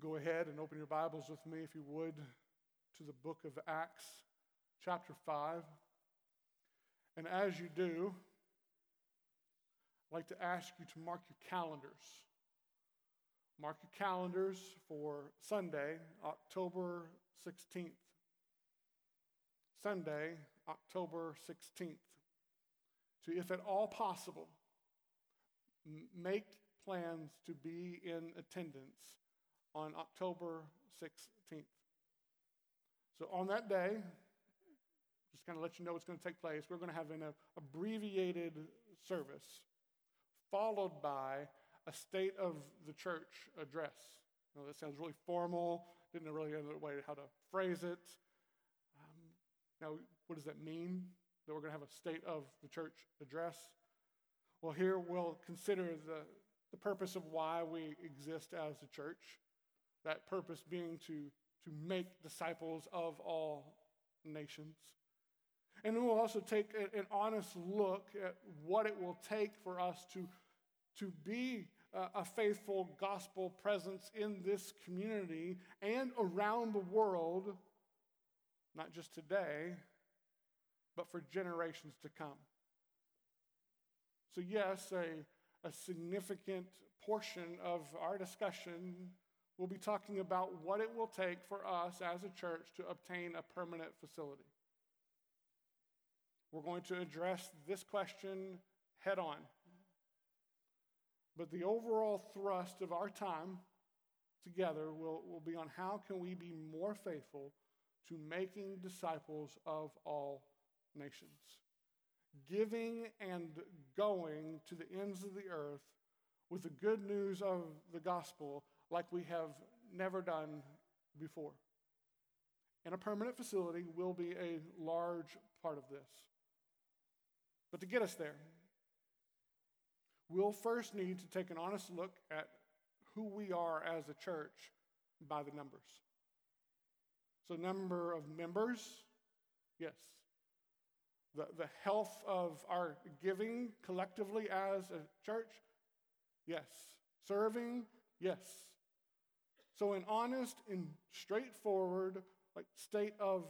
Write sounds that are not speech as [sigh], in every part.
go ahead and open your Bibles with me, if you would, to the book of Acts, chapter 5. And as you do, I'd like to ask you to mark your calendars. Mark your calendars for Sunday, October 16th. Sunday, October 16th. To, if at all possible, make plans to be in attendance on October 16th. So on that day, just kind of let you know what's going to take place, we're going to have an abbreviated service followed by a state of the church address. Now, that sounds really formal, didn't really know way how to phrase it. Um, now, what does that mean? That we're going to have a state of the church address? Well, here we'll consider the, the purpose of why we exist as a church. That purpose being to, to make disciples of all nations. And we'll also take an honest look at what it will take for us to, to be a faithful gospel presence in this community and around the world, not just today, but for generations to come. So, yes, a, a significant portion of our discussion we'll be talking about what it will take for us as a church to obtain a permanent facility. We're going to address this question head on. But the overall thrust of our time together will, will be on how can we be more faithful to making disciples of all nations. Giving and going to the ends of the earth with the good news of the gospel like we have never done before. And a permanent facility will be a large part of this. But to get us there, we'll first need to take an honest look at who we are as a church by the numbers. So, number of members, yes. The, the health of our giving collectively as a church, yes. Serving, yes. So, an honest and straightforward like, state of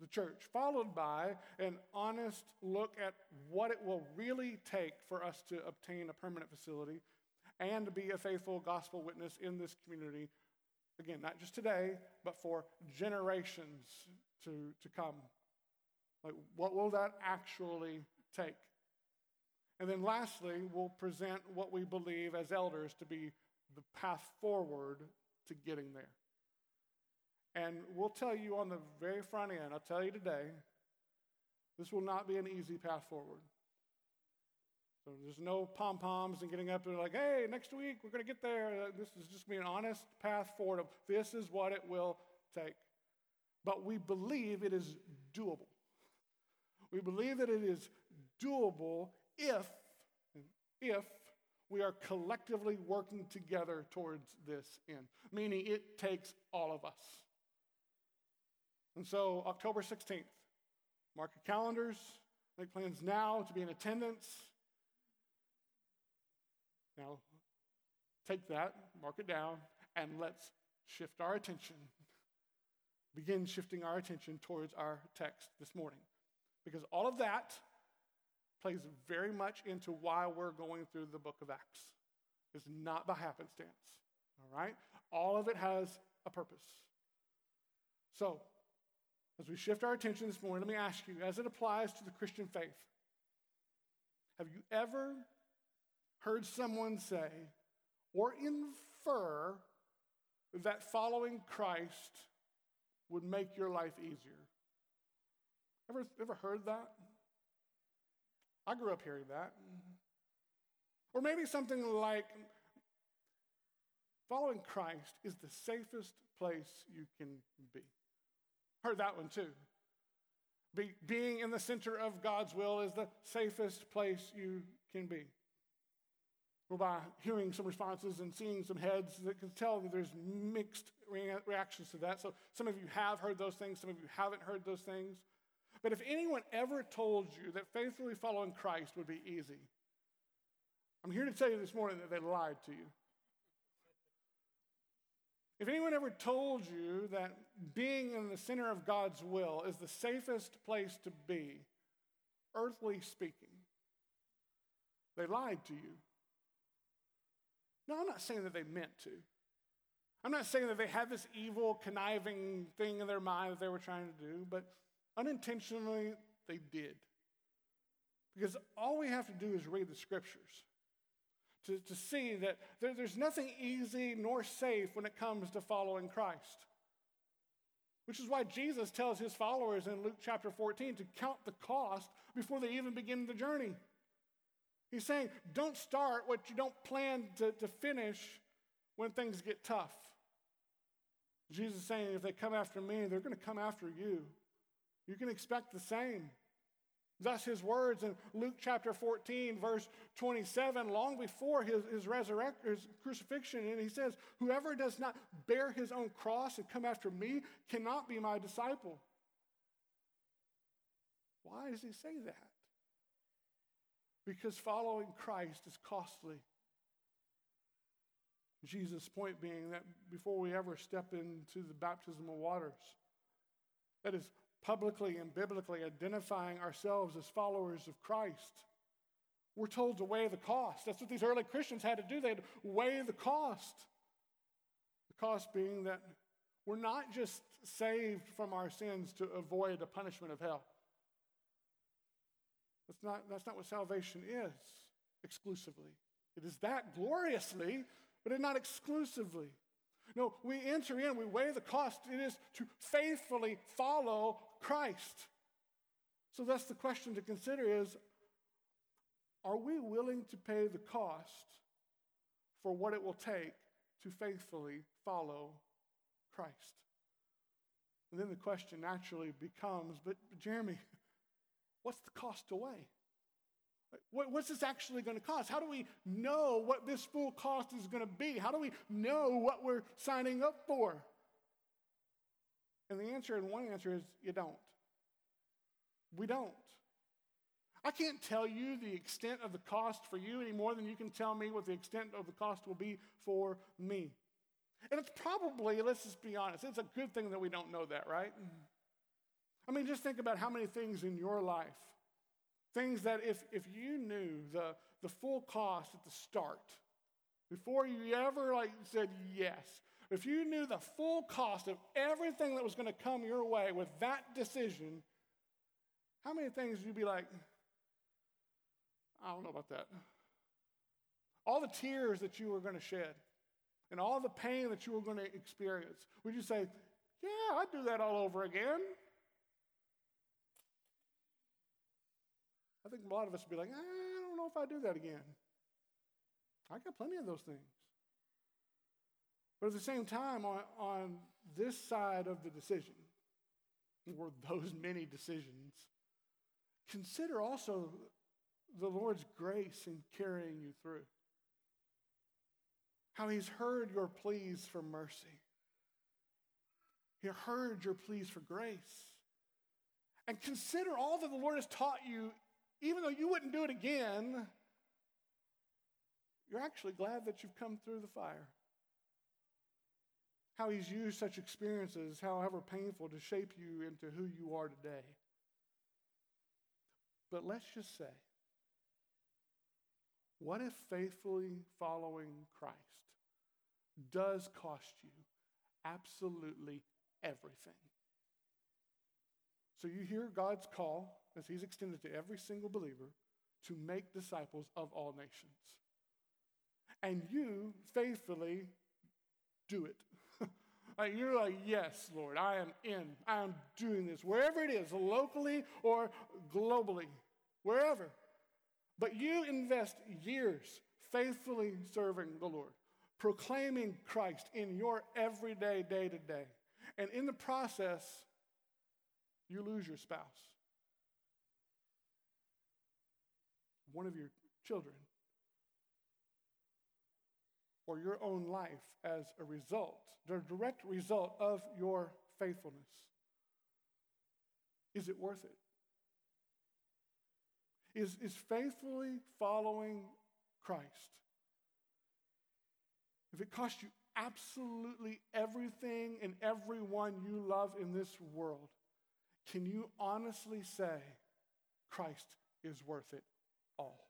the church, followed by an honest look at what it will really take for us to obtain a permanent facility and to be a faithful gospel witness in this community. Again, not just today, but for generations to, to come. Like, what will that actually take? And then lastly, we'll present what we believe as elders to be the path forward to getting there. And we'll tell you on the very front end, I'll tell you today, this will not be an easy path forward. So there's no pom poms and getting up and like, hey, next week we're going to get there. This is just be an honest path forward. This is what it will take. But we believe it is doable. We believe that it is doable if, if we are collectively working together towards this end, meaning it takes all of us. And so, October 16th, mark your calendars, make plans now to be in attendance. Now, take that, mark it down, and let's shift our attention, begin shifting our attention towards our text this morning. Because all of that plays very much into why we're going through the book of Acts. It's not by happenstance, all right? All of it has a purpose. So, as we shift our attention this morning, let me ask you, as it applies to the Christian faith, have you ever heard someone say or infer that following Christ would make your life easier? Ever, ever heard that? I grew up hearing that. Or maybe something like following Christ is the safest place you can be. Heard that one too. Be, being in the center of God's will is the safest place you can be. Well, by hearing some responses and seeing some heads that can tell that there's mixed reactions to that. So some of you have heard those things, some of you haven't heard those things. But if anyone ever told you that faithfully following Christ would be easy, I'm here to tell you this morning that they lied to you. If anyone ever told you that being in the center of God's will is the safest place to be, earthly speaking, they lied to you. No, I'm not saying that they meant to. I'm not saying that they had this evil, conniving thing in their mind that they were trying to do, but unintentionally they did. Because all we have to do is read the scriptures to, to see that there, there's nothing easy nor safe when it comes to following Christ. Which is why Jesus tells his followers in Luke chapter 14 to count the cost before they even begin the journey. He's saying, don't start what you don't plan to, to finish when things get tough. Jesus is saying, if they come after me, they're going to come after you. You can expect the same. Thus, his words in Luke chapter 14, verse 27, long before his, his, his crucifixion, and he says, Whoever does not bear his own cross and come after me cannot be my disciple. Why does he say that? Because following Christ is costly. Jesus' point being that before we ever step into the baptism of waters, that is publicly and biblically identifying ourselves as followers of Christ, we're told to weigh the cost. That's what these early Christians had to do. They had to weigh the cost. The cost being that we're not just saved from our sins to avoid the punishment of hell. That's not, that's not what salvation is exclusively. It is that gloriously, but it not exclusively. No, we enter in, we weigh the cost. It is to faithfully follow Christ. So that's the question to consider is are we willing to pay the cost for what it will take to faithfully follow Christ? And then the question naturally becomes, but Jeremy, [laughs] what's the cost away? What's this actually going to cost? How do we know what this full cost is going to be? How do we know what we're signing up for? And the answer, and one answer is you don't. We don't. I can't tell you the extent of the cost for you any more than you can tell me what the extent of the cost will be for me. And it's probably, let's just be honest, it's a good thing that we don't know that, right? Mm-hmm. I mean, just think about how many things in your life Things that if, if you knew the, the full cost at the start, before you ever like said yes, if you knew the full cost of everything that was going to come your way with that decision, how many things would you be like, I don't know about that? All the tears that you were going to shed and all the pain that you were going to experience, would you say, Yeah, I'd do that all over again? I think a lot of us would be like, I don't know if I do that again. I got plenty of those things. But at the same time, on, on this side of the decision, or those many decisions, consider also the Lord's grace in carrying you through. How He's heard your pleas for mercy, He heard your pleas for grace. And consider all that the Lord has taught you even though you wouldn't do it again, you're actually glad that you've come through the fire. How he's used such experiences, however painful, to shape you into who you are today. But let's just say, what if faithfully following Christ does cost you absolutely everything? So you hear God's call as he's extended to every single believer to make disciples of all nations. And you faithfully do it. Like you're like, yes, Lord, I am in. I am doing this, wherever it is, locally or globally, wherever. But you invest years faithfully serving the Lord, proclaiming Christ in your everyday, day to day. And in the process, you lose your spouse. one of your children or your own life as a result, the direct result of your faithfulness. Is it worth it? Is, is faithfully following Christ, if it costs you absolutely everything everything and everyone you love in this world, can you honestly say Christ is worth it all?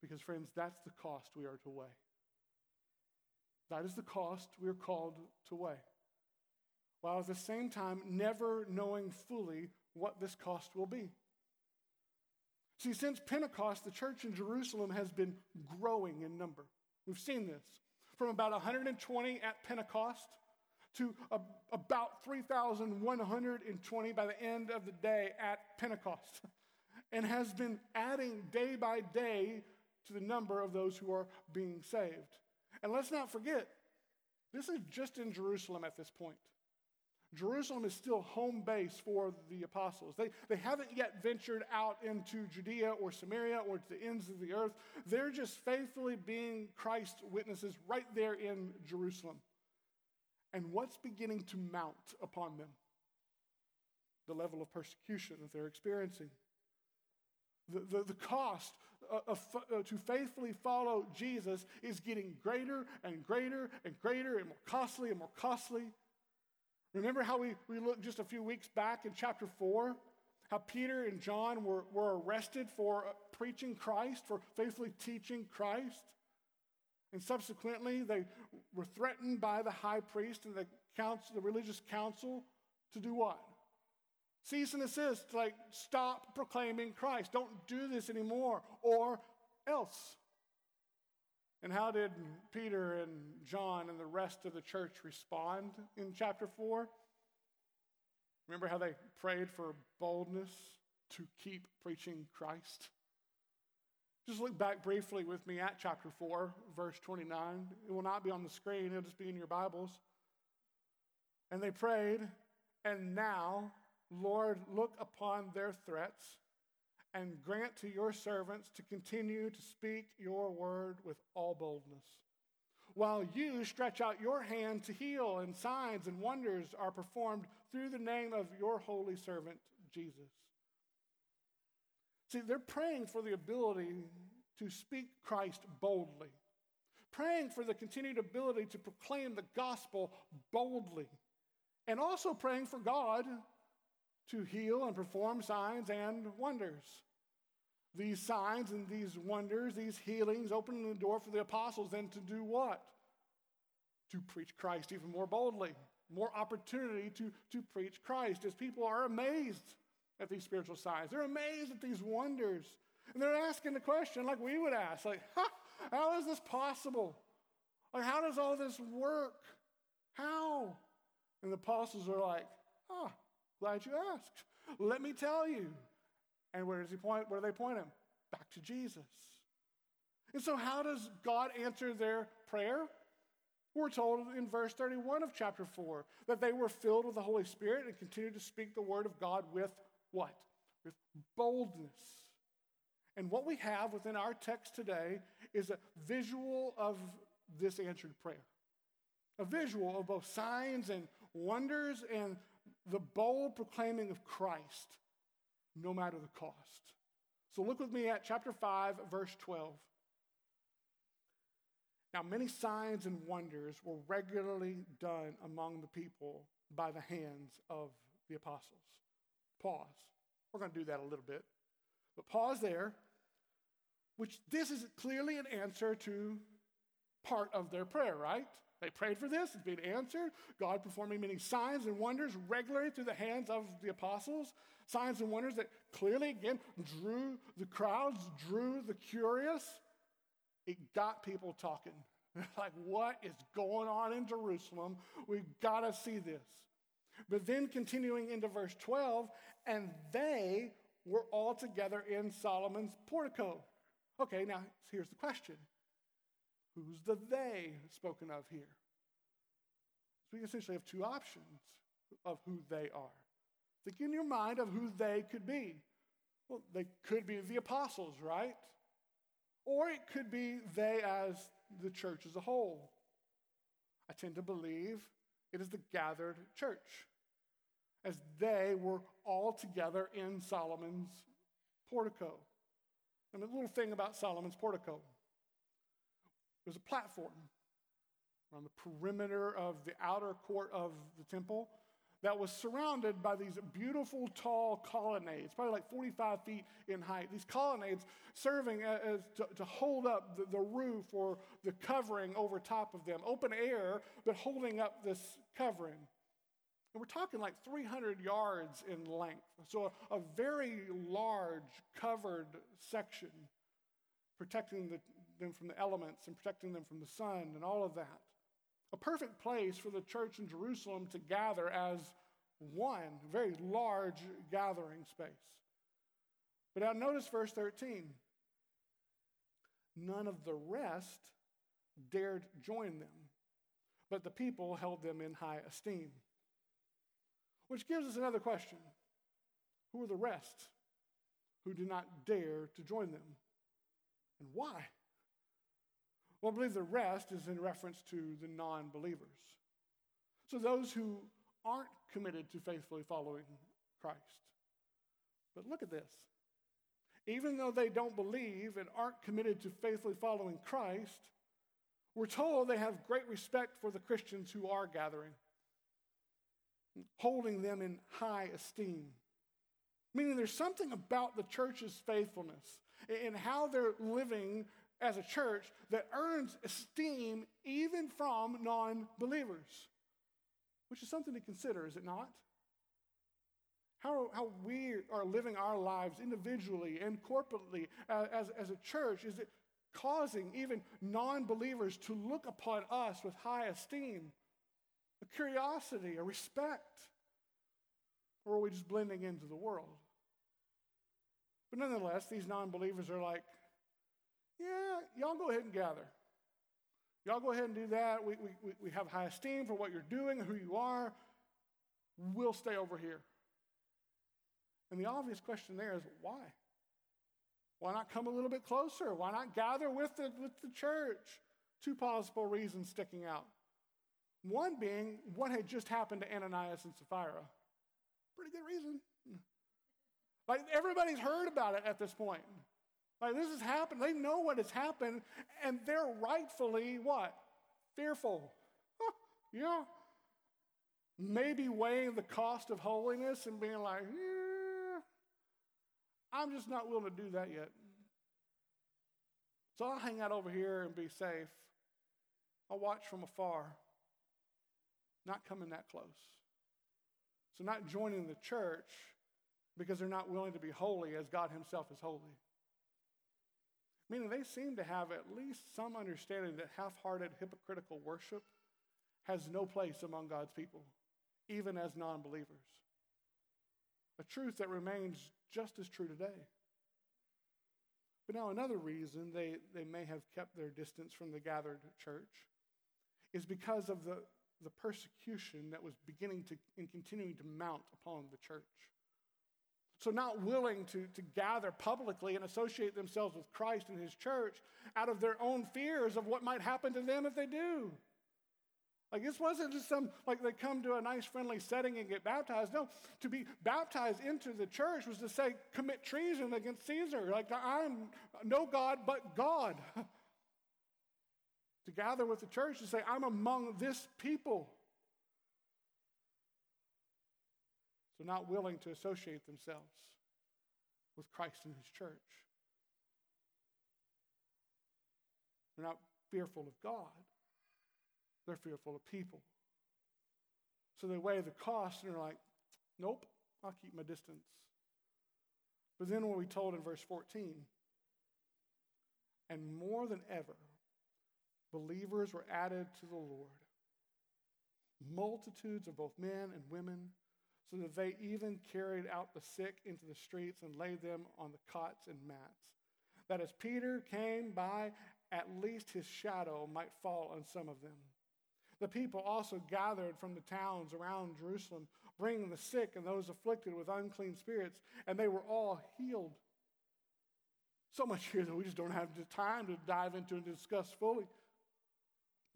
Because, friends, that's the cost we are to weigh. That is the cost we are called to weigh. While at the same time, never knowing fully what this cost will be. See, since Pentecost, the church in Jerusalem has been growing in number. We've seen this from about 120 at Pentecost to a, about 3,120 by the end of the day at Pentecost, [laughs] and has been adding day by day to the number of those who are being saved. And let's not forget, this is just in Jerusalem at this point. Jerusalem is still home base for the apostles. They, they haven't yet ventured out into Judea or Samaria or to the ends of the earth. They're just faithfully being Christ's witnesses right there in Jerusalem. And what's beginning to mount upon them? The level of persecution that they're experiencing. The, the, the cost uh, of, uh, to faithfully follow Jesus is getting greater and greater and greater and more costly and more costly. Remember how we, we looked just a few weeks back in chapter 4? How Peter and John were, were arrested for uh, preaching Christ, for faithfully teaching Christ. And subsequently, they were threatened by the high priest and the, council, the religious council to do what? Cease and desist, like stop proclaiming Christ. Don't do this anymore, or else. And how did Peter and John and the rest of the church respond in chapter 4? Remember how they prayed for boldness to keep preaching Christ? Just look back briefly with me at chapter 4, verse 29. It will not be on the screen, it'll just be in your Bibles. And they prayed, and now, Lord, look upon their threats and grant to your servants to continue to speak your word with all boldness. While you stretch out your hand to heal, and signs and wonders are performed through the name of your holy servant, Jesus. See, they're praying for the ability to speak Christ boldly, praying for the continued ability to proclaim the gospel boldly, and also praying for God to heal and perform signs and wonders. These signs and these wonders, these healings, opening the door for the apostles then to do what? To preach Christ even more boldly, more opportunity to, to preach Christ as people are amazed at these spiritual signs. They're amazed at these wonders. And they're asking the question like we would ask, like, [laughs] how is this possible? Like, how does all this work? How? And the apostles are like, ah, Glad you asked. Let me tell you. And where does he point? Where do they point him? Back to Jesus. And so, how does God answer their prayer? We're told in verse 31 of chapter 4 that they were filled with the Holy Spirit and continued to speak the word of God with what? With boldness. And what we have within our text today is a visual of this answered prayer. A visual of both signs and wonders and the bold proclaiming of Christ, no matter the cost. So look with me at chapter 5, verse 12. Now, many signs and wonders were regularly done among the people by the hands of the apostles. Pause. We're going to do that a little bit. But pause there, which this is clearly an answer to part of their prayer, right? They prayed for this, it's being answered. God performing many signs and wonders regularly through the hands of the apostles. Signs and wonders that clearly, again, drew the crowds, drew the curious. It got people talking. [laughs] like, what is going on in Jerusalem? We've got to see this. But then continuing into verse 12, and they were all together in Solomon's portico. Okay, now here's the question Who's the they spoken of here? So we essentially have two options of who they are. Think in your mind of who they could be. Well, they could be the apostles, right? Or it could be they as the church as a whole. I tend to believe it is the gathered church, as they were all together in Solomon's portico. And a little thing about Solomon's portico there's a platform. around the perimeter of the outer court of the temple that was surrounded by these beautiful tall colonnades, probably like 45 feet in height. These colonnades serving as to, to hold up the, the, roof or the covering over top of them, open air, but holding up this covering. And we're talking like 300 yards in length. So a, a very large covered section protecting the, them from the elements and protecting them from the sun and all of that. A perfect place for the church in Jerusalem to gather as one, very large gathering space. But now notice verse 13. None of the rest dared join them, but the people held them in high esteem. Which gives us another question Who are the rest who do not dare to join them? And why? Well, I believe the rest is in reference to the non believers. So those who aren't committed to faithfully following Christ. But look at this. Even though they don't believe and aren't committed to faithfully following Christ, we're told they have great respect for the Christians who are gathering, holding them in high esteem. Meaning there's something about the church's faithfulness and how they're living as a church that earns esteem even from non believers, which is something to consider, is it not? How, how we are living our lives individually and corporately as, as a church, is it causing even non believers to look upon us with high esteem, a curiosity, a respect? Or are we just blending into the world? But nonetheless, these non believers are like, yeah, y'all go ahead and gather. Y'all go ahead and do that. We, we, we have high esteem for what you're doing, who you are. We'll stay over here. And the obvious question there is why? Why not come a little bit closer? Why not gather with the, with the church? Two possible reasons sticking out. One being what had just happened to Ananias and Sapphira. Pretty good reason. Like everybody's heard about it at this point. Like this has happened. They know what has happened, and they're rightfully what? Fearful. Huh, yeah. Maybe weighing the cost of holiness and being like, yeah, I'm just not willing to do that yet. So I'll hang out over here and be safe. I'll watch from afar, not coming that close. So, not joining the church because they're not willing to be holy as God Himself is holy. Meaning they seem to have at least some understanding that half hearted, hypocritical worship has no place among God's people, even as non believers. A truth that remains just as true today. But now, another reason they, they may have kept their distance from the gathered church is because of the, the persecution that was beginning to and continuing to mount upon the church. So, not willing to, to gather publicly and associate themselves with Christ and his church out of their own fears of what might happen to them if they do. Like, this wasn't just some, like, they come to a nice, friendly setting and get baptized. No, to be baptized into the church was to say, commit treason against Caesar. Like, I'm no God but God. [laughs] to gather with the church to say, I'm among this people. So, not willing to associate themselves with Christ and his church. They're not fearful of God, they're fearful of people. So they weigh the cost and they're like, nope, I'll keep my distance. But then what we told in verse 14, and more than ever, believers were added to the Lord. Multitudes of both men and women so that they even carried out the sick into the streets and laid them on the cots and mats. That as Peter came by, at least his shadow might fall on some of them. The people also gathered from the towns around Jerusalem, bringing the sick and those afflicted with unclean spirits, and they were all healed. So much here that we just don't have the time to dive into and discuss fully.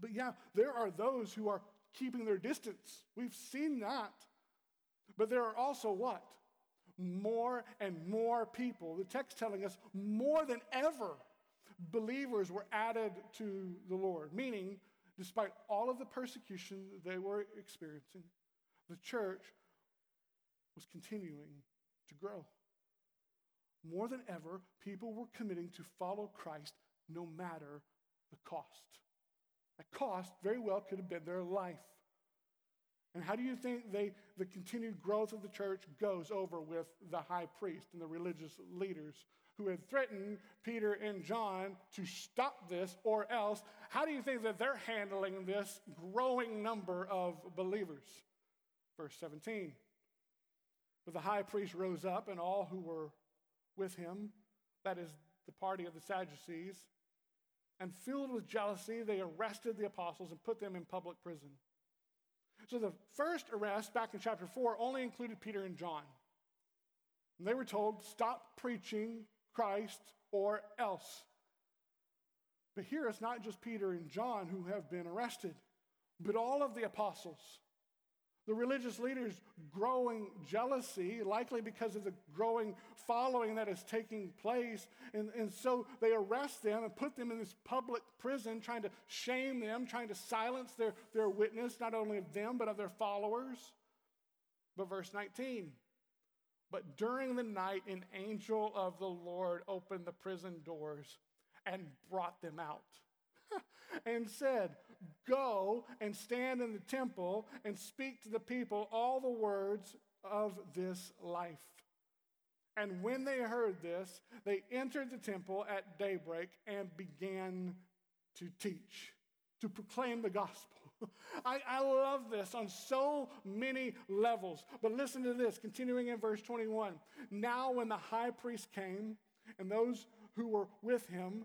But yeah, there are those who are keeping their distance. We've seen that. But there are also what? More and more people. The text telling us more than ever, believers were added to the Lord, meaning despite all of the persecution they were experiencing, the church was continuing to grow. More than ever, people were committing to follow Christ no matter the cost. That cost very well could have been their life. And how do you think they, the continued growth of the church goes over with the high priest and the religious leaders who had threatened Peter and John to stop this or else? How do you think that they're handling this growing number of believers? Verse 17. But the high priest rose up, and all who were with him, that is, the party of the Sadducees, and filled with jealousy, they arrested the apostles and put them in public prison. So the first arrest back in chapter 4 only included Peter and John. And they were told, stop preaching Christ or else. But here it's not just Peter and John who have been arrested, but all of the apostles. The religious leaders growing jealousy, likely because of the growing following that is taking place. And, and so they arrest them and put them in this public prison, trying to shame them, trying to silence their, their witness, not only of them, but of their followers. But verse 19. But during the night, an angel of the Lord opened the prison doors and brought them out [laughs] and said, Go and stand in the temple and speak to the people all the words of this life. And when they heard this, they entered the temple at daybreak and began to teach, to proclaim the gospel. [laughs] I, I, love this on so many levels. But listen to this, continuing in verse 21. Now, when the high priest came and those who were with him,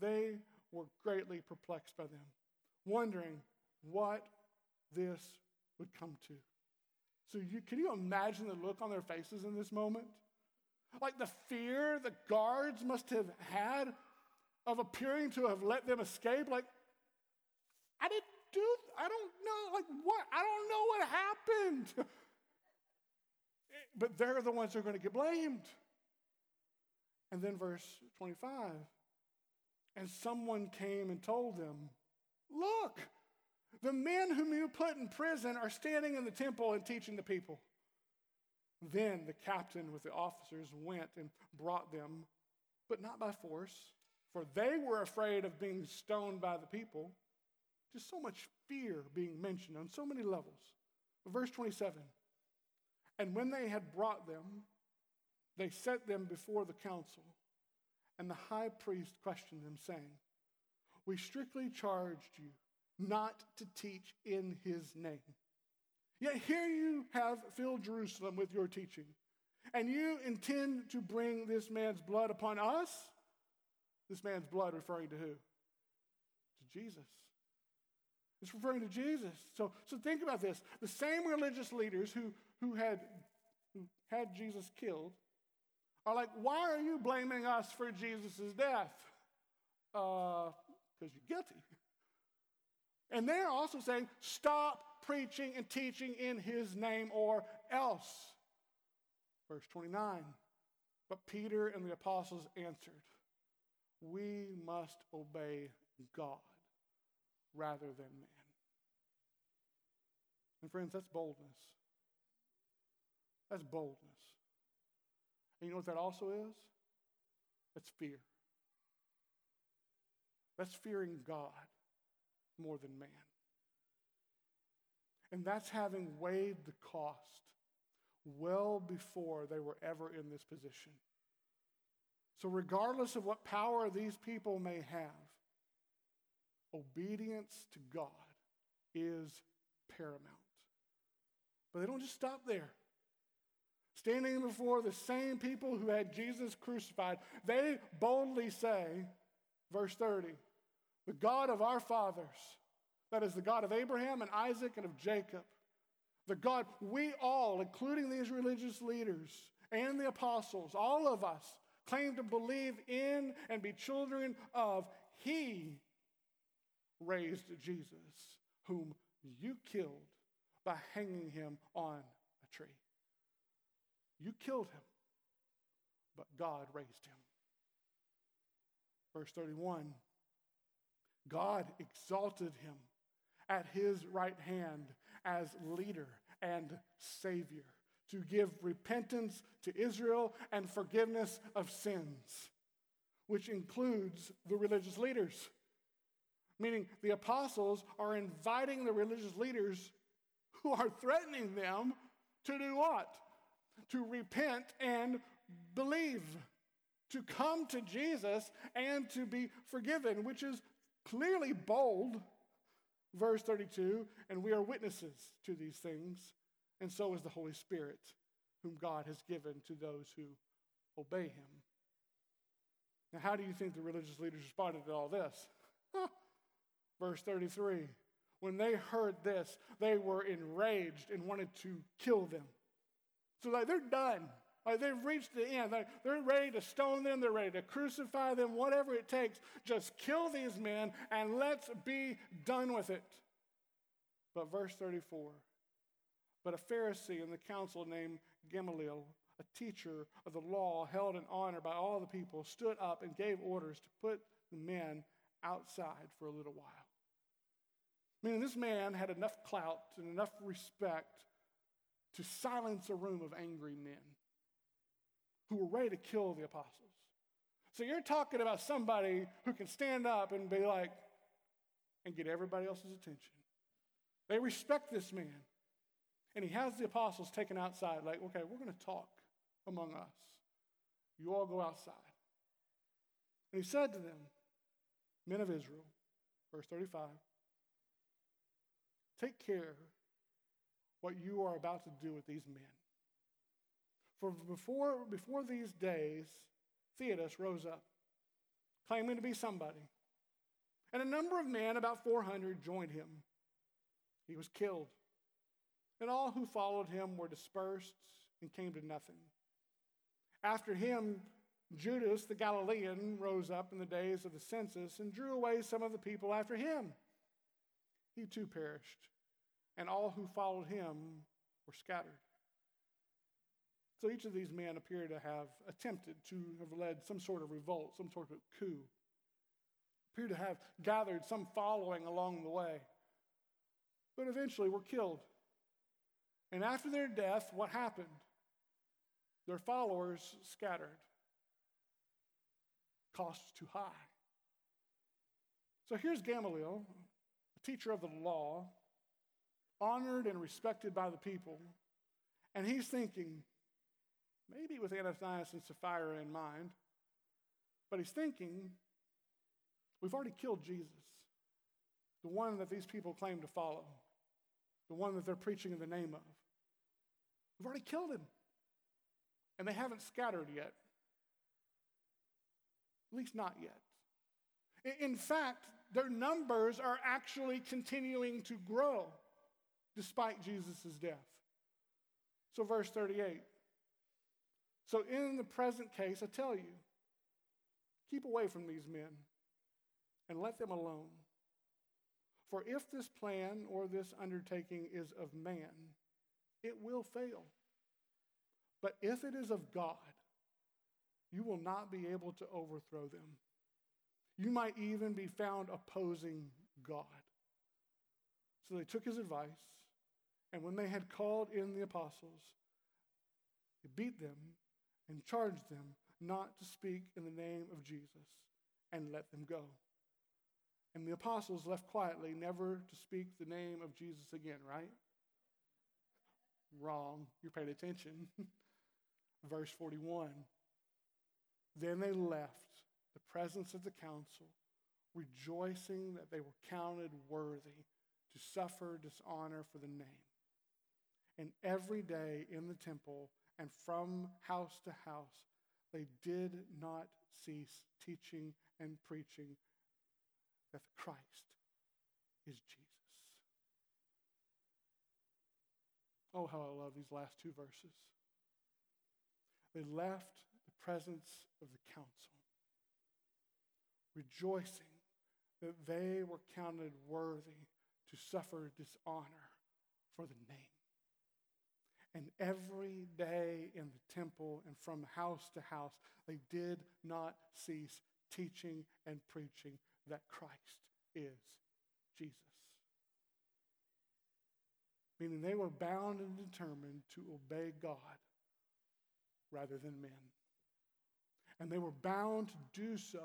they were greatly perplexed by them, wondering what this would come to. So, you, can you imagine the look on their faces in this moment? Like the fear the guards must have had of appearing to have let them escape. Like, I didn't do, I don't know, like what? I don't know what happened. [laughs] but they're the ones who are going to get blamed. And then verse 25 and someone came and told them, Look, the men whom you put in prison are standing in the temple and teaching the people. Then the captain with the officers went and brought them, but not by force, for they were afraid of being stoned by the people. Just so much fear being mentioned on so many levels. Verse 27 And when they had brought them, they set them before the council. And the high priest questioned them, saying, We strictly charged you not to teach in his name. Yet here you have filled Jerusalem with your teaching, and you intend to bring this man's blood upon us? This man's blood referring to who? To Jesus. It's referring to Jesus. So, so think about this. The same religious leaders who, who, had, who had Jesus killed are like, why are you blaming us for Jesus' death? Because uh, you're guilty. And they're also saying, stop preaching and teaching in his name or else. Verse 29. But Peter and the apostles answered, We must obey God rather than man. And friends, that's boldness. That's boldness. And you know what that also is? That's fear. That's fearing God more than man. And that's having weighed the cost well before they were ever in this position. So, regardless of what power these people may have, obedience to God is paramount. But they don't just stop there standing before the same people who had Jesus crucified, they boldly say, verse 30, the God of our fathers, That is the God of Abraham and Isaac and of Jacob. The God we all, including these religious leaders and the apostles, all of us, claim to believe in and be children of. He raised Jesus, whom you killed by hanging him on a tree. You killed him, but God raised him. Verse 31 God exalted him at his right hand as leader and savior to give repentance to Israel and forgiveness of sins, which includes the religious leaders. Meaning, the apostles are inviting the religious leaders who are threatening them to do what? To repent and believe, to come to Jesus and to be forgiven, which is clearly bold. Verse 32 and we are witnesses to these things, and so is the Holy Spirit, whom God has given to those who obey him. Now, how do you think the religious leaders responded to all this? Verse 33 When they heard this, they were enraged and wanted to kill them. So, like, they're done. Like, they've reached the end. They're, they're ready to stone them, they're ready to crucify them, whatever it takes. Just kill these men and let's be done with it. But, verse 34 But a Pharisee in the council named Gamaliel, a teacher of the law held in honor by all the people, stood up and gave orders to put the men outside for a little while. I mean, this man had enough clout and enough respect to silence a room of angry men who were ready to kill the apostles. So you're talking about somebody who can stand up and be like, and get everybody else's attention. They respect this man. And he has the apostles taken outside, like, okay, we're going to talk among us. You all go outside. And he said to them, Men of Israel, verse 35, take care what you are about to do with these men. For before, before these days, Theudas rose up, claiming to be somebody. And a number of men, about 400, joined him. He was killed. And all who followed him were dispersed and came to nothing. After him, Judas the Galilean rose up in the days of the census and drew away some of the people after him. He too perished, and all who followed him were scattered. So each of these men appear to have attempted to have led some sort of revolt, some sort of coup, appear to have gathered some following along the way, but eventually were killed. And after their death, what happened? Their followers scattered costs too high. So here's Gamaliel, a teacher of the law, honored and respected by the people, and he's thinking, maybe with Ananias and Sapphira in mind, but he's thinking, we've already killed Jesus, the one that these people claim to follow, the one that they're preaching in the name of. We've already killed him, and they haven't scattered yet. At least not yet. In fact, their numbers are actually continuing to grow despite Jesus' death. So, verse 38. So, in the present case, I tell you, keep away from these men and let them alone. For if this plan or this undertaking is of man, it will fail. But if it is of God, you will not be able to overthrow them. You might even be found opposing God. So they took his advice, and when they had called in the apostles, he beat them and charged them not to speak in the name of Jesus and let them go. And the apostles left quietly, never to speak the name of Jesus again, right? Wrong. You're paying attention. [laughs] Verse 41. Then they left the presence of the council, rejoicing that they were counted worthy to suffer dishonor for the name. And every day in the temple and from house to house, they did not cease teaching and preaching that Christ is Jesus. Oh, how I love these last two verses. They left the presence of the council, rejoicing that they were counted worthy to suffer dishonor for the name. And every day in the temple and from house to house, they did not cease teaching and preaching that Christ is Jesus. Meaning they were bound and determined to obey God rather than men. And they were bound to do so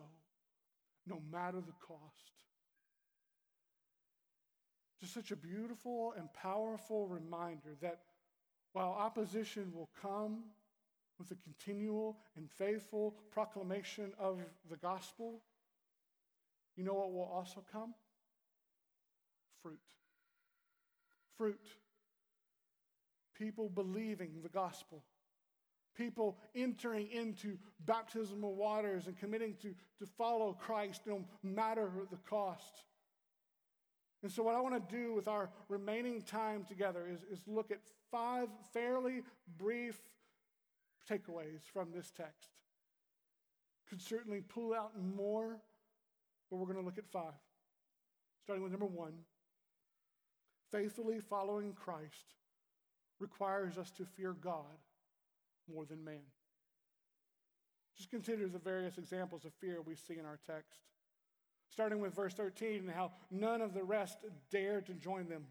no matter the cost. Just such a beautiful and powerful reminder that while opposition will come with a continual and faithful proclamation of the gospel, you know what will also come? Fruit. Fruit. People believing the gospel. People entering into baptismal waters and committing to, to follow Christ no matter the cost. And so, what I want to do with our remaining time together is, is look at five fairly brief takeaways from this text. Could certainly pull out more, but we're going to look at five. Starting with number one faithfully following Christ requires us to fear God more than man. Just consider the various examples of fear we see in our text starting with verse 13 and how none of the rest dared to join them.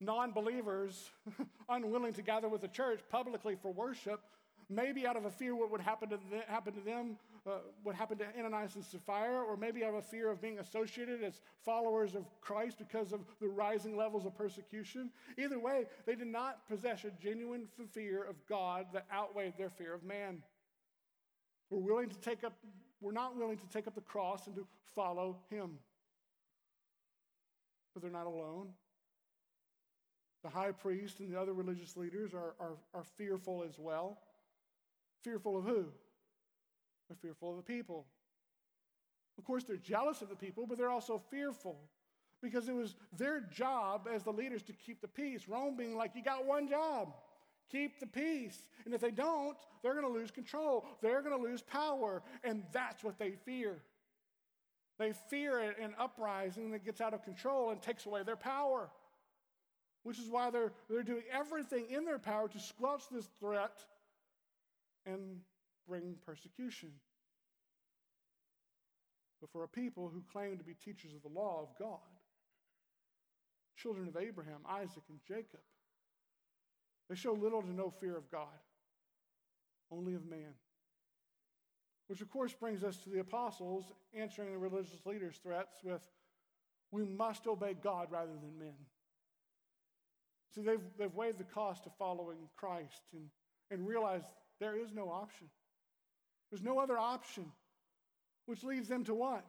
Non believers, [laughs] unwilling to gather with the church publicly for worship, maybe out of a fear what would happen to them, happen to them uh, what happened to Ananias and Sapphira, or maybe out of a fear of being associated as followers of Christ because of the rising levels of persecution. Either way, they did not possess a genuine fear of God that outweighed their fear of man. We're willing to take up were not willing to take up the cross and to follow him. But they're not alone. The high priest and the other religious leaders are, are, are fearful as well. Fearful of who? They're fearful of the people. Of course, they're jealous of the people, but they're also fearful because it was their job as the leaders to keep the peace. Rome being like, you got one job keep the peace. And if they don't, they're going to lose control. They're going to lose power. And that's what they fear. They fear an uprising that gets out of control and takes away their power, which is why they're, they're doing everything in their power to squelch this threat and bring persecution. But for a people who claim to be teachers of the law of God, children of Abraham, Isaac, and Jacob, they show little to no fear of God, only of man. Which, of course, brings us to the apostles answering the religious leaders' threats with, We must obey God rather than men. See, they've, they've weighed the cost of following Christ and, and realized there is no option. There's no other option, which leads them to what?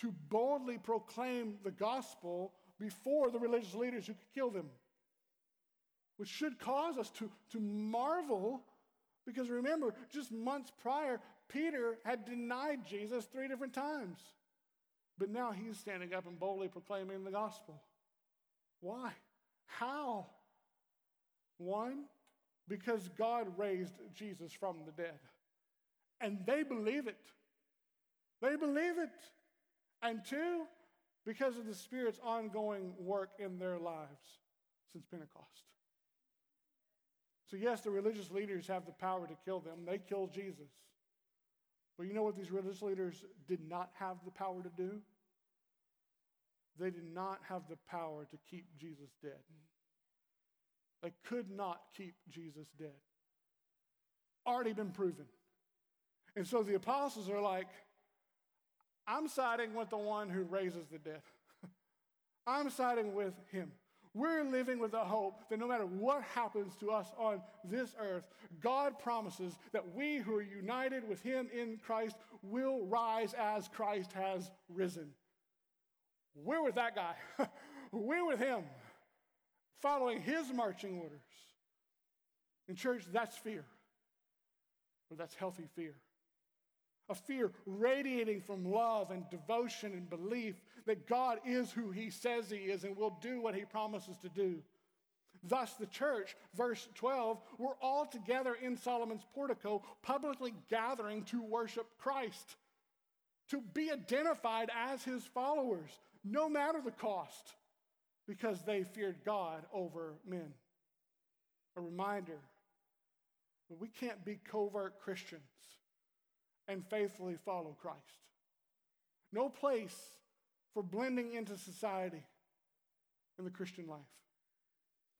To boldly proclaim the gospel before the religious leaders who could kill them which should cause us to, to marvel because remember, just months prior, Peter had denied Jesus three different times. But now he's standing up and boldly proclaiming the gospel. Why? How? One, because God raised Jesus from the dead. And they believe it. They believe it. And two, because of the Spirit's ongoing work in their lives since Pentecost. So, yes, the religious leaders have the power to kill them. They killed Jesus. But you know what these religious leaders did not have the power to do? They did not have the power to keep Jesus dead. They could not keep Jesus dead. Already been proven. And so the apostles are like, I'm siding with the one who raises the dead. [laughs] I'm siding with him. We're living with the hope that no matter what happens to us on this earth, God promises that we who are united with Him in Christ will rise as Christ has risen. We're with that guy. [laughs] We're with Him, following His marching orders. In church, that's fear, but that's healthy fear a fear radiating from love and devotion and belief that God is who He says He is and will do what He promises to do. Thus, the church, verse 12, were all together in Solomon's portico, publicly gathering to worship Christ, to be identified as his followers, no matter the cost, because they feared God over men. A reminder that we can't be covert Christians and faithfully follow Christ. No place for blending into society in the Christian life.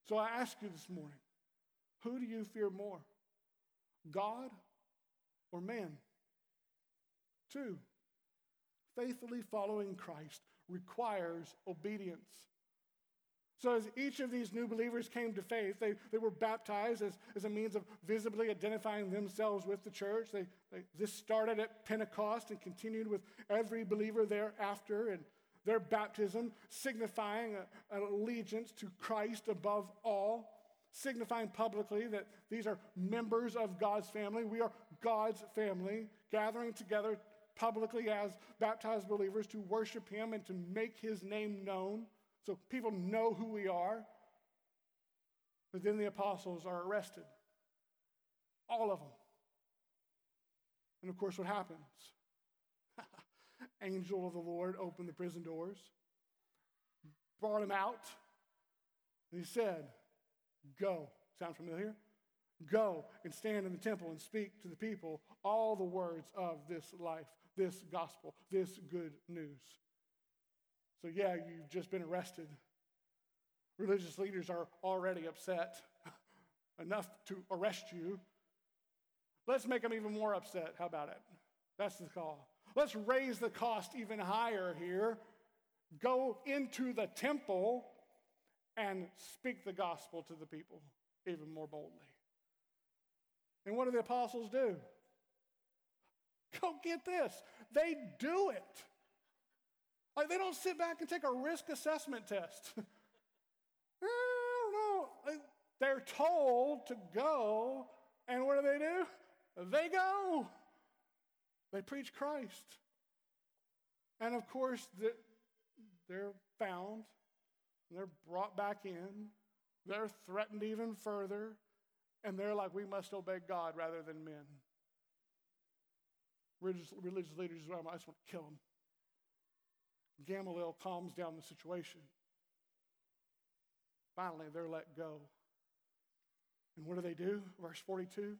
So I ask you this morning who do you fear more, God or man? Two, faithfully following Christ requires obedience. So, as each of these new believers came to faith, they, they were baptized as, as a means of visibly identifying themselves with the church. They, they, this started at Pentecost and continued with every believer thereafter. And their baptism signifying an allegiance to Christ above all, signifying publicly that these are members of God's family. We are God's family, gathering together publicly as baptized believers to worship Him and to make His name known so people know who we are. But then the apostles are arrested. All of them. And of course, what happens? [laughs] angel of the Lord opened the prison doors, brought him out, and he said, Go. Sound familiar? Go and stand in the temple and speak to the people all the words of this life, this gospel, this good news. So, yeah, you've just been arrested. Religious leaders are already upset [laughs] enough to arrest you. Let's make them even more upset. How about it? That's the call. Let's raise the cost even higher here. Go into the temple and speak the gospel to the people even more boldly. And what do the apostles do? Go get this. They do it. Like they don't sit back and take a risk assessment test. [laughs] I don't know. They're told to go, and what do they do? They go. They preach Christ. And of course, they're found, they're brought back in, they're threatened even further, and they're like, we must obey God rather than men. Religious, religious leaders, I just want to kill them. Gamaliel calms down the situation. Finally, they're let go. And what do they do? Verse 42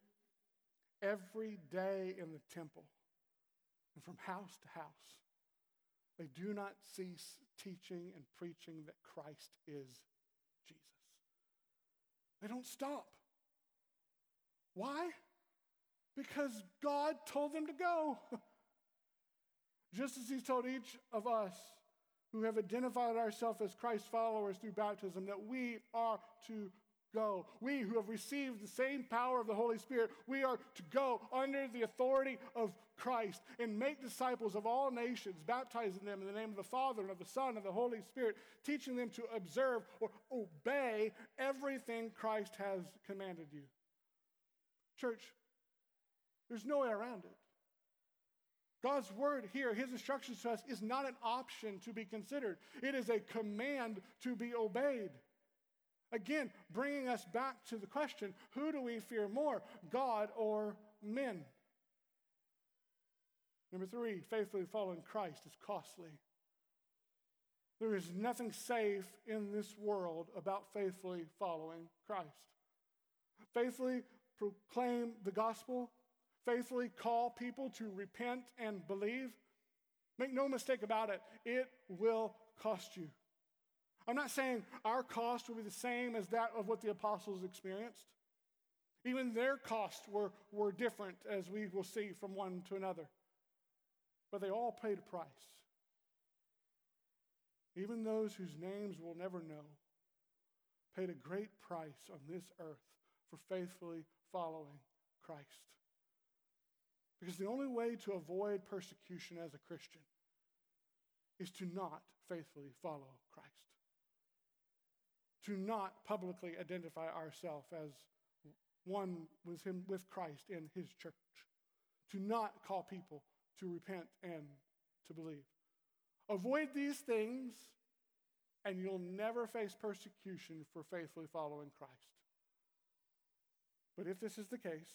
Every day in the temple, and from house to house. They do not cease teaching and preaching that Christ is Jesus. They don't stop. Why? Because God told them to go. [laughs] Just as He's told each of us who have identified ourselves as Christ followers through baptism that we are to go. We who have received the same power of the Holy Spirit, we are to go under the authority of Christ and make disciples of all nations, baptizing them in the name of the Father and of the Son and of the Holy Spirit, teaching them to observe or obey everything Christ has commanded you. Church, there's no way around it. God's word here, his instructions to us, is not an option to be considered. It is a command to be obeyed. Again, bringing us back to the question who do we fear more, God or men? Number three, faithfully following Christ is costly. There is nothing safe in this world about faithfully following Christ. Faithfully proclaim the gospel, faithfully call people to repent and believe. Make no mistake about it, it will cost you. I'm not saying our cost will be the same as that of what the apostles experienced. Even their costs were, were different, as we will see from one to another. But they all paid a price. Even those whose names we'll never know paid a great price on this earth for faithfully following Christ. Because the only way to avoid persecution as a Christian is to not faithfully follow Christ to not publicly identify ourselves as one with him with Christ in his church, to not call people to repent and to believe. Avoid these things, and you'll never face persecution for faithfully following Christ. But if this is the case,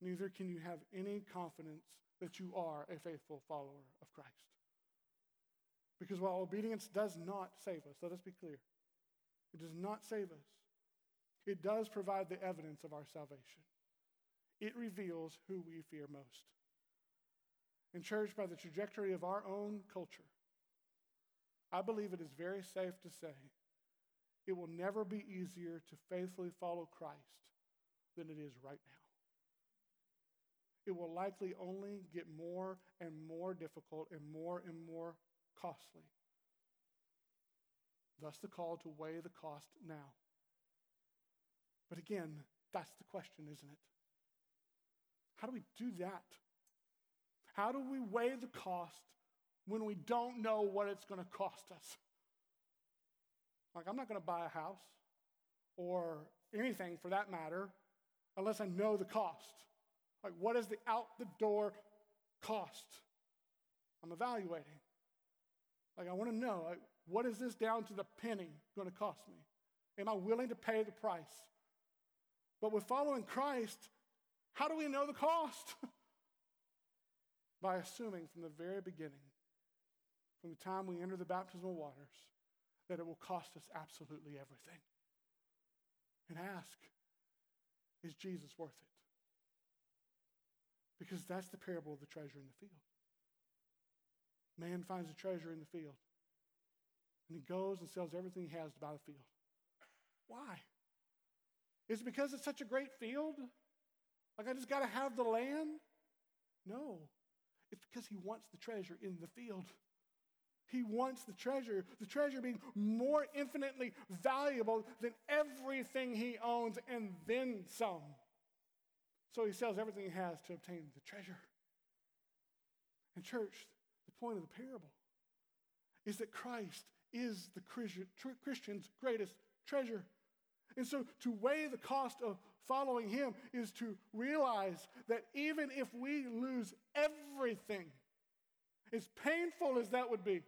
neither can you have any confidence that you are a faithful follower of Christ. Because while obedience does not save us, let us be clear, it does not save us, it does provide the evidence of our salvation. It reveals who we fear most. In church, by the trajectory of our own culture, I believe it is very safe to say it will never be easier to faithfully follow Christ than it is right now. It will likely only get more and more difficult and more and more costly. Thus, the call to weigh the cost now. But again, that's the question, isn't it? How do we do that? How do we weigh the cost when we don't know what it's going to cost us? Like, I'm not going to buy a house or anything for that matter unless I know the cost. Like, what is the out the door cost? I'm evaluating. Like, I want to know, like, what is this down to the penny going to cost me? Am I willing to pay the price? But with following Christ, how do we know the cost? [laughs] By assuming from the very beginning, from the time we enter the baptismal waters, that it will cost us absolutely everything. And ask, is Jesus worth it? Because that's the parable of the treasure in the field. Man finds a treasure in the field, and he goes and sells everything he has to buy the field. Why? Is it because it's such a great field? Like I just got to have the land? No. It's because he wants the treasure in the field. He wants the treasure, the treasure being more infinitely valuable than everything he owns and then some. So he sells everything he has to obtain the treasure. And, church, the point of the parable is that Christ is the Christian's greatest treasure. And so to weigh the cost of following him is to realize that even if we lose everything, as painful as that would be,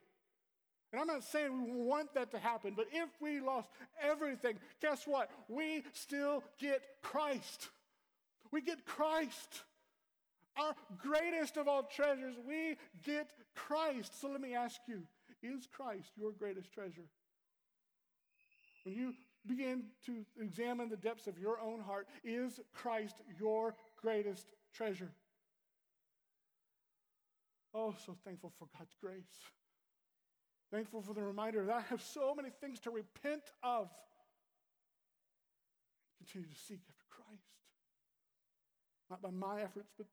and I'm not saying we want that to happen, but if we lost everything, guess what? We still get Christ. We get Christ. Our greatest of all treasures, we get Christ. So let me ask you is Christ your greatest treasure? When you begin to examine the depths of your own heart, is Christ your greatest treasure? Oh, so thankful for God's grace. Thankful for the reminder that I have so many things to repent of. Continue to seek. Not by my efforts, but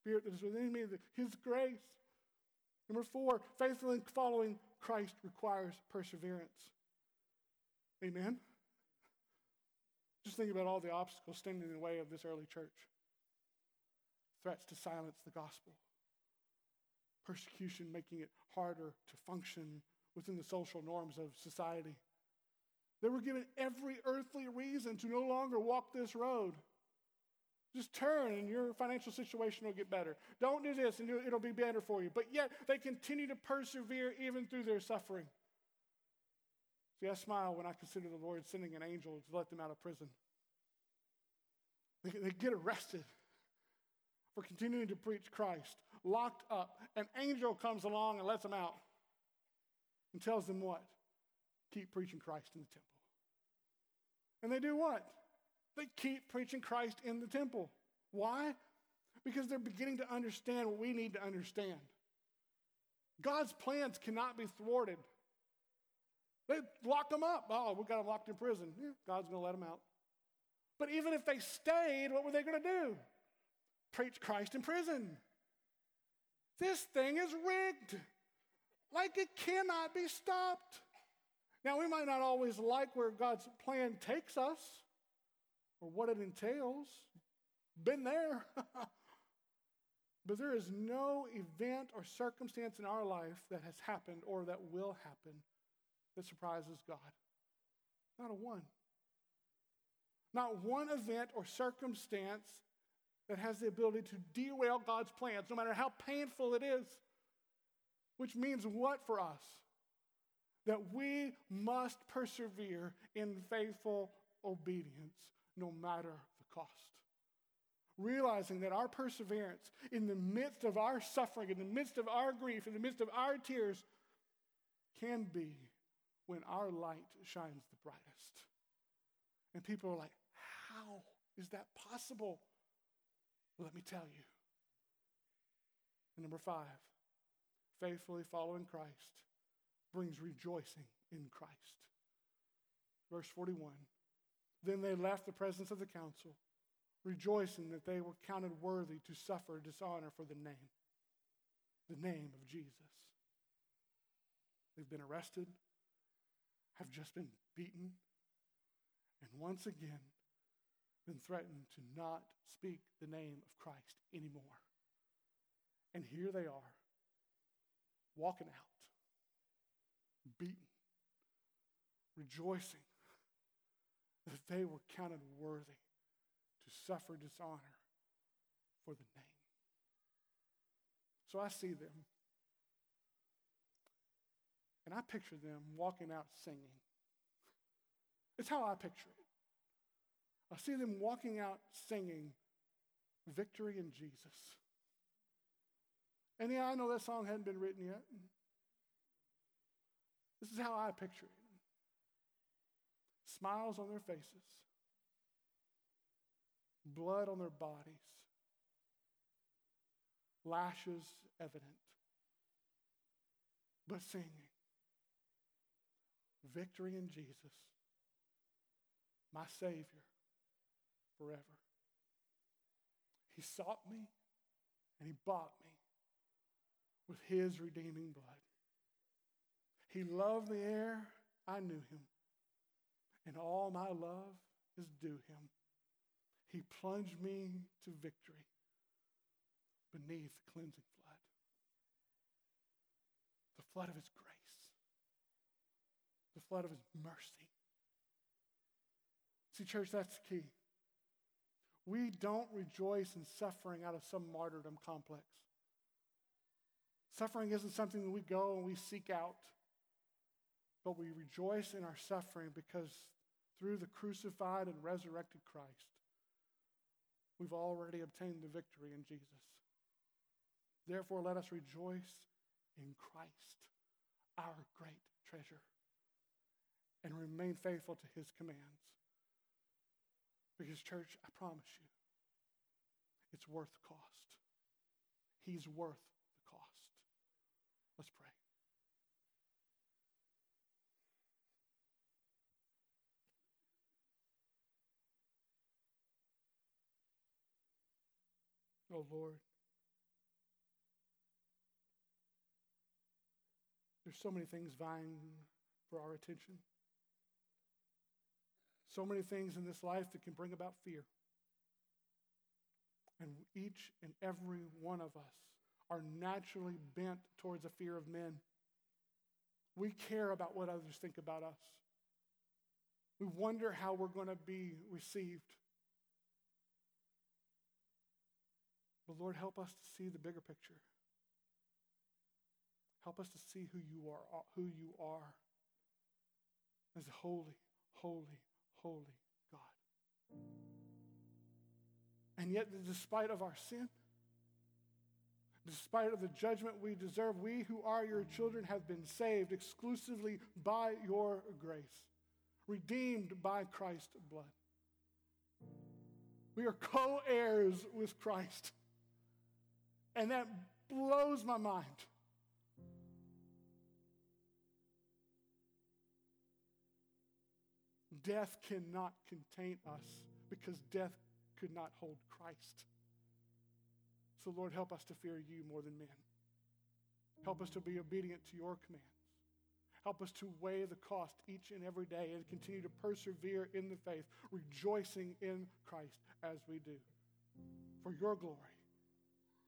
Spirit that is within me, His grace. Number four, faithfully following Christ requires perseverance. Amen? Just think about all the obstacles standing in the way of this early church threats to silence the gospel, persecution making it harder to function within the social norms of society. They were given every earthly reason to no longer walk this road. Just turn and your financial situation will get better. Don't do this and it'll be better for you. But yet they continue to persevere even through their suffering. See, I smile when I consider the Lord sending an angel to let them out of prison. They, they get arrested for continuing to preach Christ, locked up. An angel comes along and lets them out and tells them what? Keep preaching Christ in the temple. And they do what? They keep preaching Christ in the temple. Why? Because they're beginning to understand what we need to understand. God's plans cannot be thwarted. They locked them up. Oh, we got them locked in prison. Yeah, God's going to let them out. But even if they stayed, what were they going to do? Preach Christ in prison. This thing is rigged. Like it cannot be stopped. Now, we might not always like where God's plan takes us or what it entails. Been there. [laughs] but there is no event or circumstance in our life that has happened or that will happen that surprises God. Not a one. Not one event or circumstance that has the ability to derail God's plans, no matter how painful it is. Which means what for us? that we must persevere in faithful obedience no matter the cost. Realizing that our perseverance in the midst of our suffering, in the midst of our grief, in the midst of our tears, can be when our light shines the brightest. And people are like, How is that possible? Well, let me tell you. And number five, faithfully following Christ brings rejoicing in Christ. Verse 41 Then they left the presence of the council, rejoicing that they were counted worthy to suffer dishonor for the name, the name of Jesus. They've been arrested, have just been beaten, and once again been threatened to not speak the name of Christ anymore. And here they are, walking out beaten, rejoicing that they were counted worthy to suffer dishonor for the name. So I see them, and I picture them walking out singing. It's how I picture it. I see them walking out singing Victory in Jesus. And yeah, I know that song hadn't been written yet. This is how I picture it smiles on their faces, blood on their bodies, lashes evident, but singing. Victory in Jesus, my Savior, forever. He sought me and He bought me with His redeeming blood. He loved the air, I knew him, and all my love is due him. He plunged me to victory beneath the cleansing flood, the flood of his grace, the flood of his mercy. See, church, that's the key. We don't rejoice in suffering out of some martyrdom complex. Suffering isn't something that we go and we seek out but we rejoice in our suffering because through the crucified and resurrected Christ, we've already obtained the victory in Jesus. Therefore, let us rejoice in Christ, our great treasure, and remain faithful to his commands. Because, church, I promise you, it's worth the cost. He's worth the cost. Let's pray. Oh Lord. There's so many things vying for our attention. So many things in this life that can bring about fear. And each and every one of us are naturally bent towards a fear of men. We care about what others think about us. We wonder how we're going to be received. But Lord, help us to see the bigger picture. Help us to see who you are, uh, who you are as a holy, holy, holy God. And yet, despite of our sin, despite of the judgment we deserve, we who are your children have been saved exclusively by your grace, redeemed by Christ's blood. We are co heirs with Christ. And that blows my mind. Death cannot contain us because death could not hold Christ. So, Lord, help us to fear you more than men. Help us to be obedient to your commands. Help us to weigh the cost each and every day and continue to persevere in the faith, rejoicing in Christ as we do. For your glory.